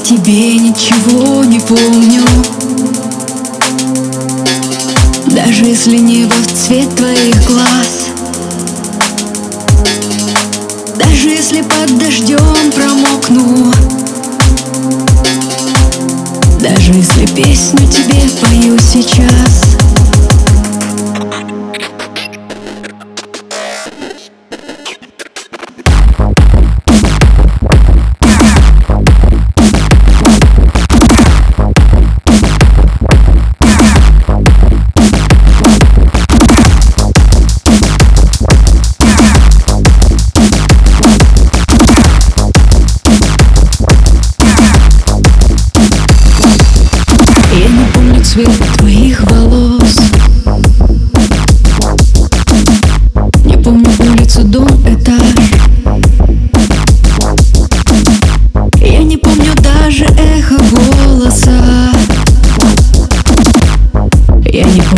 тебе ничего не помню. Даже если небо в цвет твоих глаз. Даже если под дождем промокну. Даже если песню тебе пою сейчас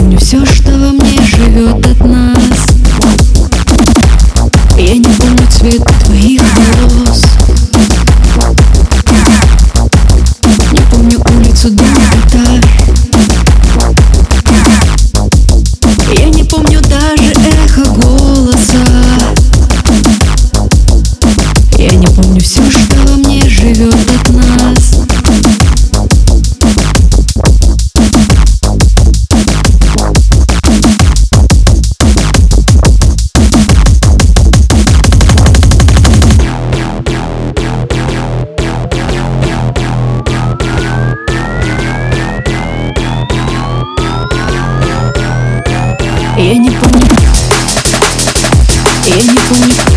помню все, что во мне живет от нас. Я не помню цвет твоих волос. Не помню улицу, дом, этаж Я не помню Я не помню え日本にえ日本にえ日本にえ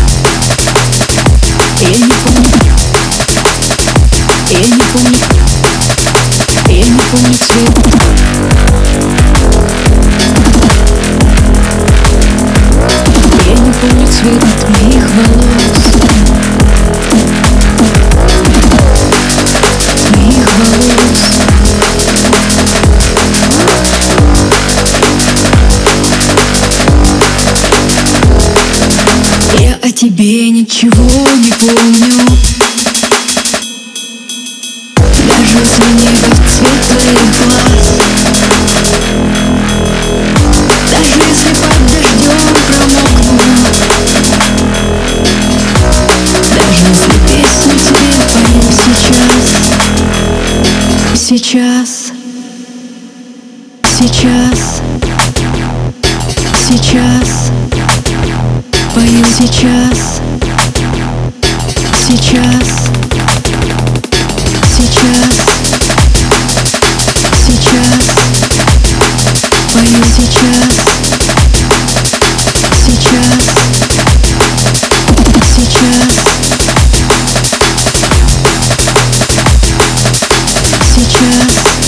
日本にえ日本にえ日本に тебе ничего не помню. Даже в цвет твоих глаз. Даже если под дождем промокну. Даже если песню тебе пою сейчас. Сейчас. Сейчас. Сейчас пою сейчас, сейчас, сейчас, сейчас, пою сейчас, сейчас, сейчас, сейчас.